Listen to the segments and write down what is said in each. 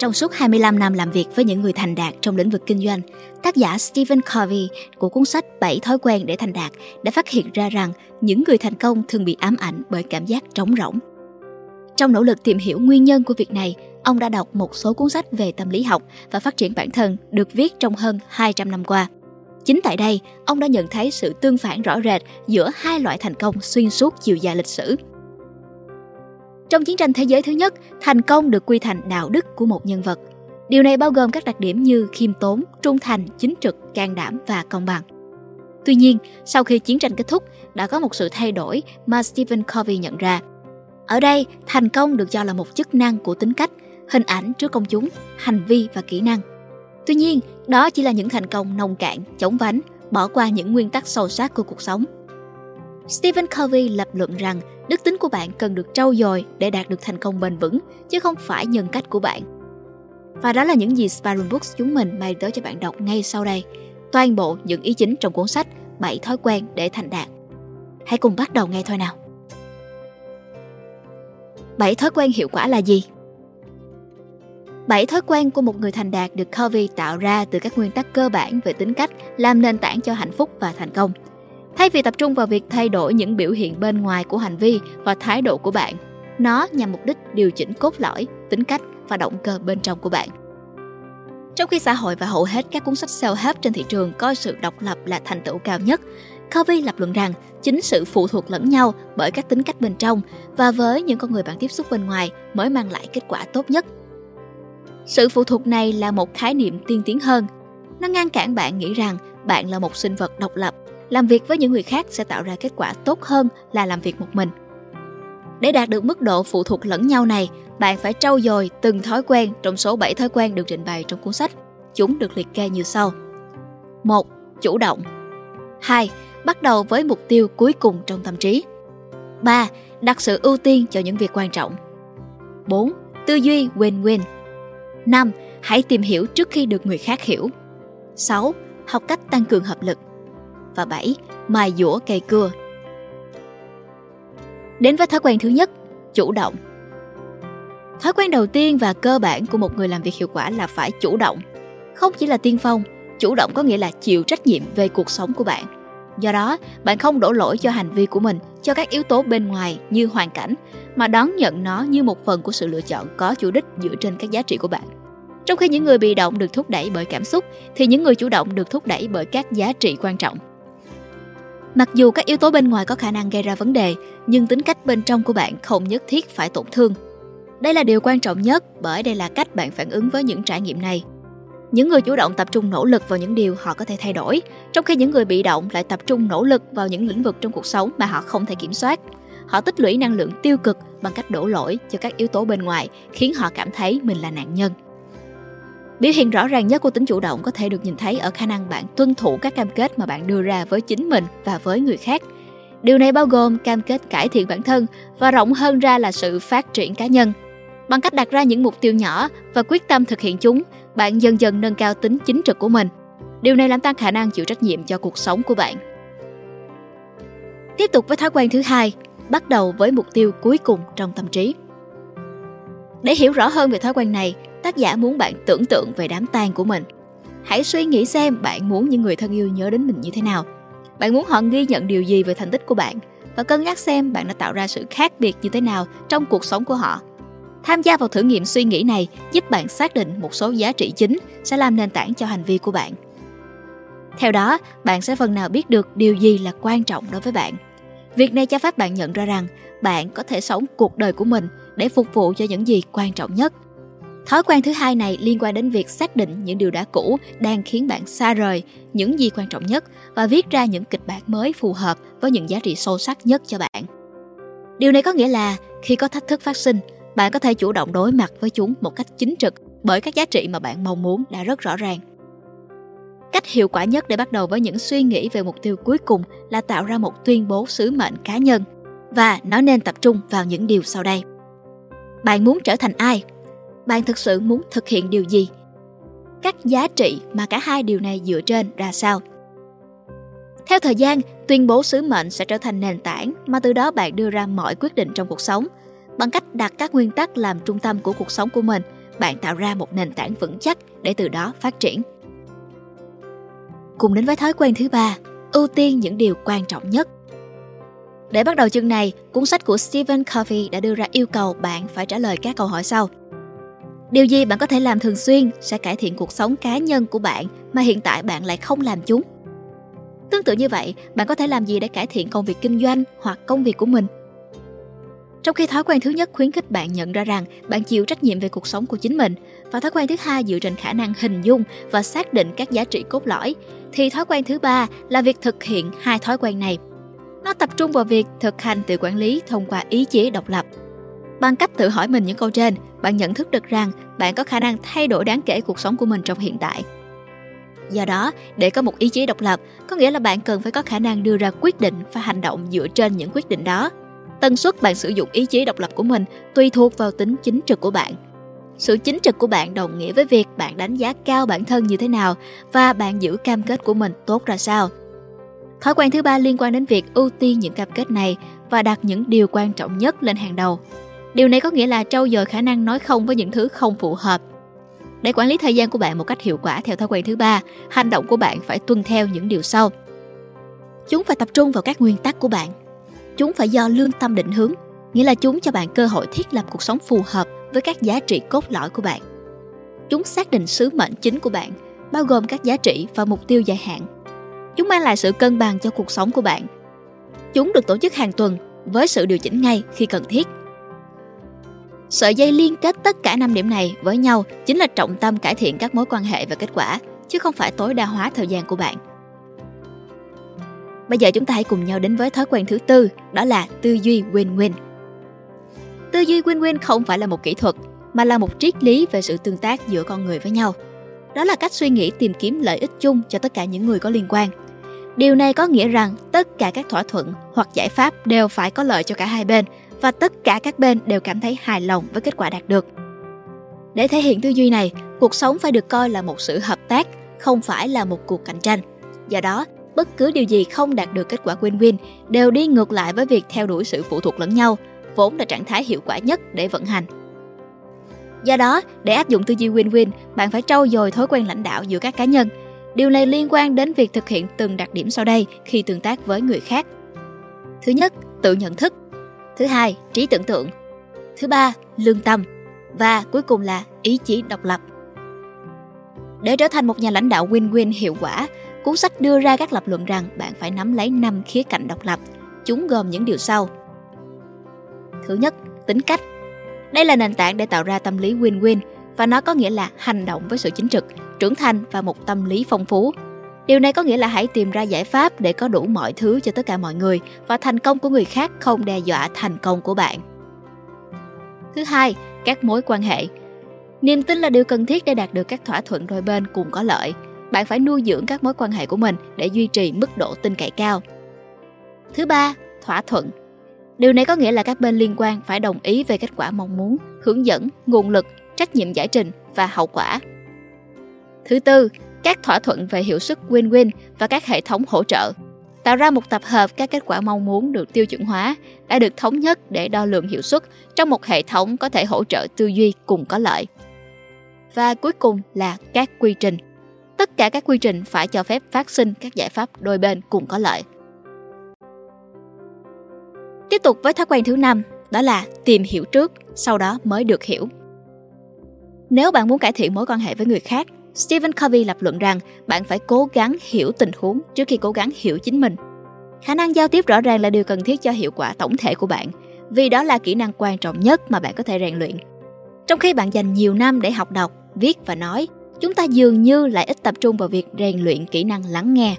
Trong suốt 25 năm làm việc với những người thành đạt trong lĩnh vực kinh doanh, tác giả Stephen Covey của cuốn sách 7 thói quen để thành đạt đã phát hiện ra rằng những người thành công thường bị ám ảnh bởi cảm giác trống rỗng. Trong nỗ lực tìm hiểu nguyên nhân của việc này, ông đã đọc một số cuốn sách về tâm lý học và phát triển bản thân được viết trong hơn 200 năm qua. Chính tại đây, ông đã nhận thấy sự tương phản rõ rệt giữa hai loại thành công xuyên suốt chiều dài lịch sử. Trong chiến tranh thế giới thứ nhất, thành công được quy thành đạo đức của một nhân vật. Điều này bao gồm các đặc điểm như khiêm tốn, trung thành, chính trực, can đảm và công bằng. Tuy nhiên, sau khi chiến tranh kết thúc, đã có một sự thay đổi mà Stephen Covey nhận ra. Ở đây, thành công được cho là một chức năng của tính cách, hình ảnh trước công chúng, hành vi và kỹ năng. Tuy nhiên, đó chỉ là những thành công nông cạn, chống vánh, bỏ qua những nguyên tắc sâu sắc của cuộc sống. Stephen Covey lập luận rằng đức tính của bạn cần được trau dồi để đạt được thành công bền vững, chứ không phải nhân cách của bạn. Và đó là những gì Sparrow Books chúng mình mang tới cho bạn đọc ngay sau đây. Toàn bộ những ý chính trong cuốn sách 7 thói quen để thành đạt. Hãy cùng bắt đầu ngay thôi nào. 7 thói quen hiệu quả là gì? 7 thói quen của một người thành đạt được Covey tạo ra từ các nguyên tắc cơ bản về tính cách làm nền tảng cho hạnh phúc và thành công. Thay vì tập trung vào việc thay đổi những biểu hiện bên ngoài của hành vi và thái độ của bạn, nó nhằm mục đích điều chỉnh cốt lõi, tính cách và động cơ bên trong của bạn. Trong khi xã hội và hầu hết các cuốn sách self-help trên thị trường coi sự độc lập là thành tựu cao nhất, Covey lập luận rằng chính sự phụ thuộc lẫn nhau bởi các tính cách bên trong và với những con người bạn tiếp xúc bên ngoài mới mang lại kết quả tốt nhất sự phụ thuộc này là một khái niệm tiên tiến hơn. Nó ngăn cản bạn nghĩ rằng bạn là một sinh vật độc lập, làm việc với những người khác sẽ tạo ra kết quả tốt hơn là làm việc một mình. Để đạt được mức độ phụ thuộc lẫn nhau này, bạn phải trau dồi từng thói quen trong số 7 thói quen được trình bày trong cuốn sách. Chúng được liệt kê như sau. 1. Chủ động 2. Bắt đầu với mục tiêu cuối cùng trong tâm trí 3. Đặt sự ưu tiên cho những việc quan trọng 4. Tư duy win-win 5. Hãy tìm hiểu trước khi được người khác hiểu. 6. Học cách tăng cường hợp lực. Và 7. Mài dũa cây cưa. Đến với thói quen thứ nhất, chủ động. Thói quen đầu tiên và cơ bản của một người làm việc hiệu quả là phải chủ động. Không chỉ là tiên phong, chủ động có nghĩa là chịu trách nhiệm về cuộc sống của bạn. Do đó, bạn không đổ lỗi cho hành vi của mình cho các yếu tố bên ngoài như hoàn cảnh, mà đón nhận nó như một phần của sự lựa chọn có chủ đích dựa trên các giá trị của bạn. Trong khi những người bị động được thúc đẩy bởi cảm xúc, thì những người chủ động được thúc đẩy bởi các giá trị quan trọng. Mặc dù các yếu tố bên ngoài có khả năng gây ra vấn đề, nhưng tính cách bên trong của bạn không nhất thiết phải tổn thương. Đây là điều quan trọng nhất bởi đây là cách bạn phản ứng với những trải nghiệm này. Những người chủ động tập trung nỗ lực vào những điều họ có thể thay đổi, trong khi những người bị động lại tập trung nỗ lực vào những lĩnh vực trong cuộc sống mà họ không thể kiểm soát. Họ tích lũy năng lượng tiêu cực bằng cách đổ lỗi cho các yếu tố bên ngoài, khiến họ cảm thấy mình là nạn nhân. Biểu hiện rõ ràng nhất của tính chủ động có thể được nhìn thấy ở khả năng bạn tuân thủ các cam kết mà bạn đưa ra với chính mình và với người khác. Điều này bao gồm cam kết cải thiện bản thân và rộng hơn ra là sự phát triển cá nhân. Bằng cách đặt ra những mục tiêu nhỏ và quyết tâm thực hiện chúng, bạn dần dần nâng cao tính chính trực của mình. Điều này làm tăng khả năng chịu trách nhiệm cho cuộc sống của bạn. Tiếp tục với thói quen thứ hai, bắt đầu với mục tiêu cuối cùng trong tâm trí. Để hiểu rõ hơn về thói quen này, tác giả muốn bạn tưởng tượng về đám tang của mình. Hãy suy nghĩ xem bạn muốn những người thân yêu nhớ đến mình như thế nào. Bạn muốn họ ghi nhận điều gì về thành tích của bạn và cân nhắc xem bạn đã tạo ra sự khác biệt như thế nào trong cuộc sống của họ. Tham gia vào thử nghiệm suy nghĩ này giúp bạn xác định một số giá trị chính sẽ làm nền tảng cho hành vi của bạn. Theo đó, bạn sẽ phần nào biết được điều gì là quan trọng đối với bạn. Việc này cho phép bạn nhận ra rằng bạn có thể sống cuộc đời của mình để phục vụ cho những gì quan trọng nhất Thói quen thứ hai này liên quan đến việc xác định những điều đã cũ đang khiến bạn xa rời những gì quan trọng nhất và viết ra những kịch bản mới phù hợp với những giá trị sâu sắc nhất cho bạn. Điều này có nghĩa là khi có thách thức phát sinh, bạn có thể chủ động đối mặt với chúng một cách chính trực bởi các giá trị mà bạn mong muốn đã rất rõ ràng. Cách hiệu quả nhất để bắt đầu với những suy nghĩ về mục tiêu cuối cùng là tạo ra một tuyên bố sứ mệnh cá nhân và nó nên tập trung vào những điều sau đây. Bạn muốn trở thành ai bạn thực sự muốn thực hiện điều gì các giá trị mà cả hai điều này dựa trên ra sao theo thời gian tuyên bố sứ mệnh sẽ trở thành nền tảng mà từ đó bạn đưa ra mọi quyết định trong cuộc sống bằng cách đặt các nguyên tắc làm trung tâm của cuộc sống của mình bạn tạo ra một nền tảng vững chắc để từ đó phát triển. Cùng đến với thói quen thứ ba, ưu tiên những điều quan trọng nhất. Để bắt đầu chương này, cuốn sách của Stephen Covey đã đưa ra yêu cầu bạn phải trả lời các câu hỏi sau. Điều gì bạn có thể làm thường xuyên sẽ cải thiện cuộc sống cá nhân của bạn mà hiện tại bạn lại không làm chúng? Tương tự như vậy, bạn có thể làm gì để cải thiện công việc kinh doanh hoặc công việc của mình? Trong khi thói quen thứ nhất khuyến khích bạn nhận ra rằng bạn chịu trách nhiệm về cuộc sống của chính mình và thói quen thứ hai dựa trên khả năng hình dung và xác định các giá trị cốt lõi, thì thói quen thứ ba là việc thực hiện hai thói quen này. Nó tập trung vào việc thực hành tự quản lý thông qua ý chí độc lập. Bằng cách tự hỏi mình những câu trên, bạn nhận thức được rằng bạn có khả năng thay đổi đáng kể cuộc sống của mình trong hiện tại. Do đó, để có một ý chí độc lập, có nghĩa là bạn cần phải có khả năng đưa ra quyết định và hành động dựa trên những quyết định đó. Tần suất bạn sử dụng ý chí độc lập của mình tùy thuộc vào tính chính trực của bạn. Sự chính trực của bạn đồng nghĩa với việc bạn đánh giá cao bản thân như thế nào và bạn giữ cam kết của mình tốt ra sao. Thói quen thứ ba liên quan đến việc ưu tiên những cam kết này và đặt những điều quan trọng nhất lên hàng đầu. Điều này có nghĩa là trau dồi khả năng nói không với những thứ không phù hợp. Để quản lý thời gian của bạn một cách hiệu quả theo thói quen thứ ba, hành động của bạn phải tuân theo những điều sau. Chúng phải tập trung vào các nguyên tắc của bạn. Chúng phải do lương tâm định hướng, nghĩa là chúng cho bạn cơ hội thiết lập cuộc sống phù hợp với các giá trị cốt lõi của bạn. Chúng xác định sứ mệnh chính của bạn, bao gồm các giá trị và mục tiêu dài hạn. Chúng mang lại sự cân bằng cho cuộc sống của bạn. Chúng được tổ chức hàng tuần với sự điều chỉnh ngay khi cần thiết. Sợi dây liên kết tất cả năm điểm này với nhau chính là trọng tâm cải thiện các mối quan hệ và kết quả, chứ không phải tối đa hóa thời gian của bạn. Bây giờ chúng ta hãy cùng nhau đến với thói quen thứ tư, đó là tư duy win-win. Tư duy win-win không phải là một kỹ thuật, mà là một triết lý về sự tương tác giữa con người với nhau. Đó là cách suy nghĩ tìm kiếm lợi ích chung cho tất cả những người có liên quan. Điều này có nghĩa rằng tất cả các thỏa thuận hoặc giải pháp đều phải có lợi cho cả hai bên và tất cả các bên đều cảm thấy hài lòng với kết quả đạt được. Để thể hiện tư duy này, cuộc sống phải được coi là một sự hợp tác, không phải là một cuộc cạnh tranh. Do đó, bất cứ điều gì không đạt được kết quả win-win đều đi ngược lại với việc theo đuổi sự phụ thuộc lẫn nhau, vốn là trạng thái hiệu quả nhất để vận hành. Do đó, để áp dụng tư duy win-win, bạn phải trau dồi thói quen lãnh đạo giữa các cá nhân. Điều này liên quan đến việc thực hiện từng đặc điểm sau đây khi tương tác với người khác. Thứ nhất, tự nhận thức. Thứ hai, trí tưởng tượng. Thứ ba, lương tâm. Và cuối cùng là ý chí độc lập. Để trở thành một nhà lãnh đạo win-win hiệu quả, cuốn sách đưa ra các lập luận rằng bạn phải nắm lấy năm khía cạnh độc lập. Chúng gồm những điều sau. Thứ nhất, tính cách. Đây là nền tảng để tạo ra tâm lý win-win và nó có nghĩa là hành động với sự chính trực, trưởng thành và một tâm lý phong phú. Điều này có nghĩa là hãy tìm ra giải pháp để có đủ mọi thứ cho tất cả mọi người và thành công của người khác không đe dọa thành công của bạn. Thứ hai, các mối quan hệ. Niềm tin là điều cần thiết để đạt được các thỏa thuận đôi bên cùng có lợi. Bạn phải nuôi dưỡng các mối quan hệ của mình để duy trì mức độ tin cậy cao. Thứ ba, thỏa thuận. Điều này có nghĩa là các bên liên quan phải đồng ý về kết quả mong muốn, hướng dẫn, nguồn lực, trách nhiệm giải trình và hậu quả. Thứ tư, các thỏa thuận về hiệu suất win-win và các hệ thống hỗ trợ. Tạo ra một tập hợp các kết quả mong muốn được tiêu chuẩn hóa, đã được thống nhất để đo lường hiệu suất trong một hệ thống có thể hỗ trợ tư duy cùng có lợi. Và cuối cùng là các quy trình. Tất cả các quy trình phải cho phép phát sinh các giải pháp đôi bên cùng có lợi. Tiếp tục với thói quen thứ năm, đó là tìm hiểu trước, sau đó mới được hiểu. Nếu bạn muốn cải thiện mối quan hệ với người khác, Stephen Covey lập luận rằng bạn phải cố gắng hiểu tình huống trước khi cố gắng hiểu chính mình. Khả năng giao tiếp rõ ràng là điều cần thiết cho hiệu quả tổng thể của bạn, vì đó là kỹ năng quan trọng nhất mà bạn có thể rèn luyện. Trong khi bạn dành nhiều năm để học đọc, viết và nói, chúng ta dường như lại ít tập trung vào việc rèn luyện kỹ năng lắng nghe.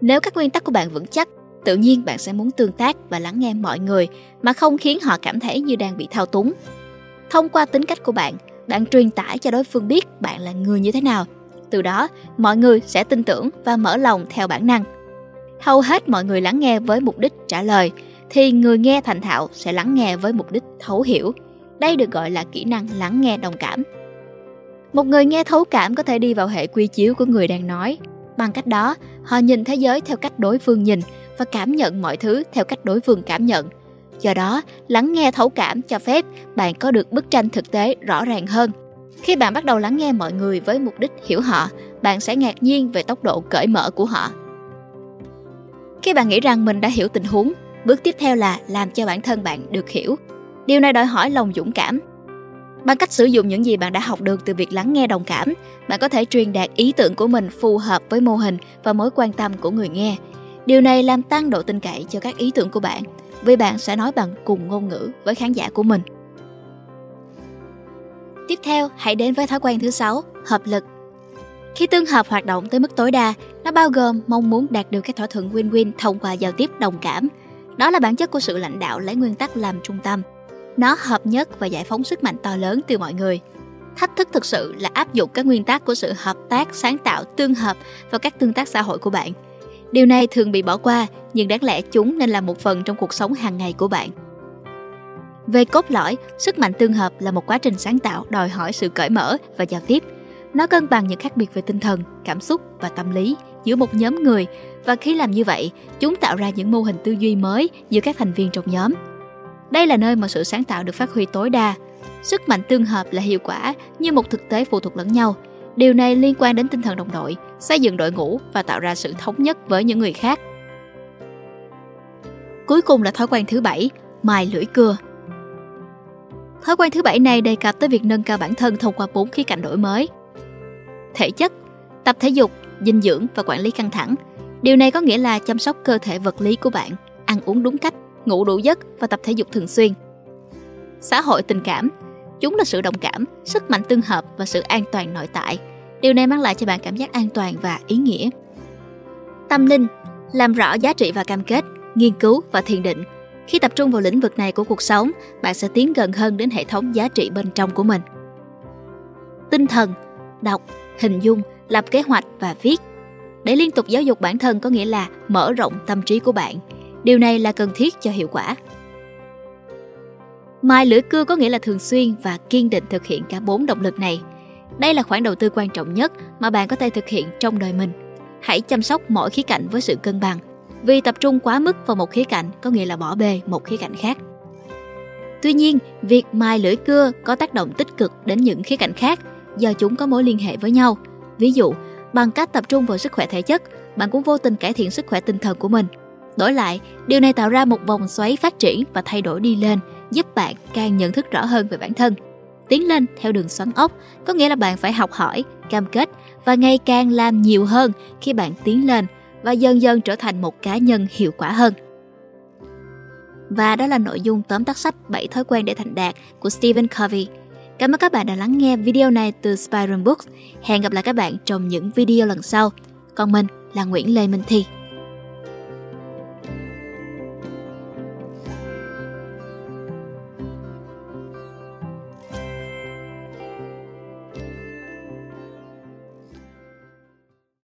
Nếu các nguyên tắc của bạn vững chắc, tự nhiên bạn sẽ muốn tương tác và lắng nghe mọi người mà không khiến họ cảm thấy như đang bị thao túng. Thông qua tính cách của bạn, bạn truyền tải cho đối phương biết bạn là người như thế nào. Từ đó, mọi người sẽ tin tưởng và mở lòng theo bản năng. Hầu hết mọi người lắng nghe với mục đích trả lời, thì người nghe thành thạo sẽ lắng nghe với mục đích thấu hiểu. Đây được gọi là kỹ năng lắng nghe đồng cảm. Một người nghe thấu cảm có thể đi vào hệ quy chiếu của người đang nói. Bằng cách đó, họ nhìn thế giới theo cách đối phương nhìn và cảm nhận mọi thứ theo cách đối phương cảm nhận. Do đó, lắng nghe thấu cảm cho phép bạn có được bức tranh thực tế rõ ràng hơn. Khi bạn bắt đầu lắng nghe mọi người với mục đích hiểu họ, bạn sẽ ngạc nhiên về tốc độ cởi mở của họ. Khi bạn nghĩ rằng mình đã hiểu tình huống, bước tiếp theo là làm cho bản thân bạn được hiểu. Điều này đòi hỏi lòng dũng cảm. Bằng cách sử dụng những gì bạn đã học được từ việc lắng nghe đồng cảm, bạn có thể truyền đạt ý tưởng của mình phù hợp với mô hình và mối quan tâm của người nghe. Điều này làm tăng độ tin cậy cho các ý tưởng của bạn, vì bạn sẽ nói bằng cùng ngôn ngữ với khán giả của mình. Tiếp theo, hãy đến với thói quen thứ sáu, hợp lực. Khi tương hợp hoạt động tới mức tối đa, nó bao gồm mong muốn đạt được các thỏa thuận win-win thông qua giao tiếp đồng cảm. Đó là bản chất của sự lãnh đạo lấy nguyên tắc làm trung tâm. Nó hợp nhất và giải phóng sức mạnh to lớn từ mọi người. Thách thức thực sự là áp dụng các nguyên tắc của sự hợp tác, sáng tạo, tương hợp vào các tương tác xã hội của bạn. Điều này thường bị bỏ qua, nhưng đáng lẽ chúng nên là một phần trong cuộc sống hàng ngày của bạn. Về cốt lõi, sức mạnh tương hợp là một quá trình sáng tạo đòi hỏi sự cởi mở và giao tiếp. Nó cân bằng những khác biệt về tinh thần, cảm xúc và tâm lý giữa một nhóm người và khi làm như vậy, chúng tạo ra những mô hình tư duy mới giữa các thành viên trong nhóm. Đây là nơi mà sự sáng tạo được phát huy tối đa. Sức mạnh tương hợp là hiệu quả như một thực tế phụ thuộc lẫn nhau. Điều này liên quan đến tinh thần đồng đội, xây dựng đội ngũ và tạo ra sự thống nhất với những người khác. Cuối cùng là thói quen thứ bảy, mài lưỡi cưa. Thói quen thứ bảy này đề cập tới việc nâng cao bản thân thông qua bốn khía cạnh đổi mới. Thể chất, tập thể dục, dinh dưỡng và quản lý căng thẳng. Điều này có nghĩa là chăm sóc cơ thể vật lý của bạn, ăn uống đúng cách, ngủ đủ giấc và tập thể dục thường xuyên. Xã hội tình cảm, chúng là sự đồng cảm, sức mạnh tương hợp và sự an toàn nội tại. Điều này mang lại cho bạn cảm giác an toàn và ý nghĩa. Tâm linh, làm rõ giá trị và cam kết, nghiên cứu và thiền định khi tập trung vào lĩnh vực này của cuộc sống, bạn sẽ tiến gần hơn đến hệ thống giá trị bên trong của mình. Tinh thần, đọc, hình dung, lập kế hoạch và viết. Để liên tục giáo dục bản thân có nghĩa là mở rộng tâm trí của bạn. Điều này là cần thiết cho hiệu quả. Mài lưỡi cưa có nghĩa là thường xuyên và kiên định thực hiện cả bốn động lực này. Đây là khoản đầu tư quan trọng nhất mà bạn có thể thực hiện trong đời mình. Hãy chăm sóc mỗi khía cạnh với sự cân bằng vì tập trung quá mức vào một khía cạnh có nghĩa là bỏ bê một khía cạnh khác. Tuy nhiên, việc mài lưỡi cưa có tác động tích cực đến những khía cạnh khác do chúng có mối liên hệ với nhau. Ví dụ, bằng cách tập trung vào sức khỏe thể chất, bạn cũng vô tình cải thiện sức khỏe tinh thần của mình. Đổi lại, điều này tạo ra một vòng xoáy phát triển và thay đổi đi lên, giúp bạn càng nhận thức rõ hơn về bản thân. Tiến lên theo đường xoắn ốc có nghĩa là bạn phải học hỏi, cam kết và ngày càng làm nhiều hơn khi bạn tiến lên và dần dần trở thành một cá nhân hiệu quả hơn. Và đó là nội dung tóm tắt sách 7 thói quen để thành đạt của Stephen Covey. Cảm ơn các bạn đã lắng nghe video này từ Spiron Books. Hẹn gặp lại các bạn trong những video lần sau. Còn mình là Nguyễn Lê Minh Thi.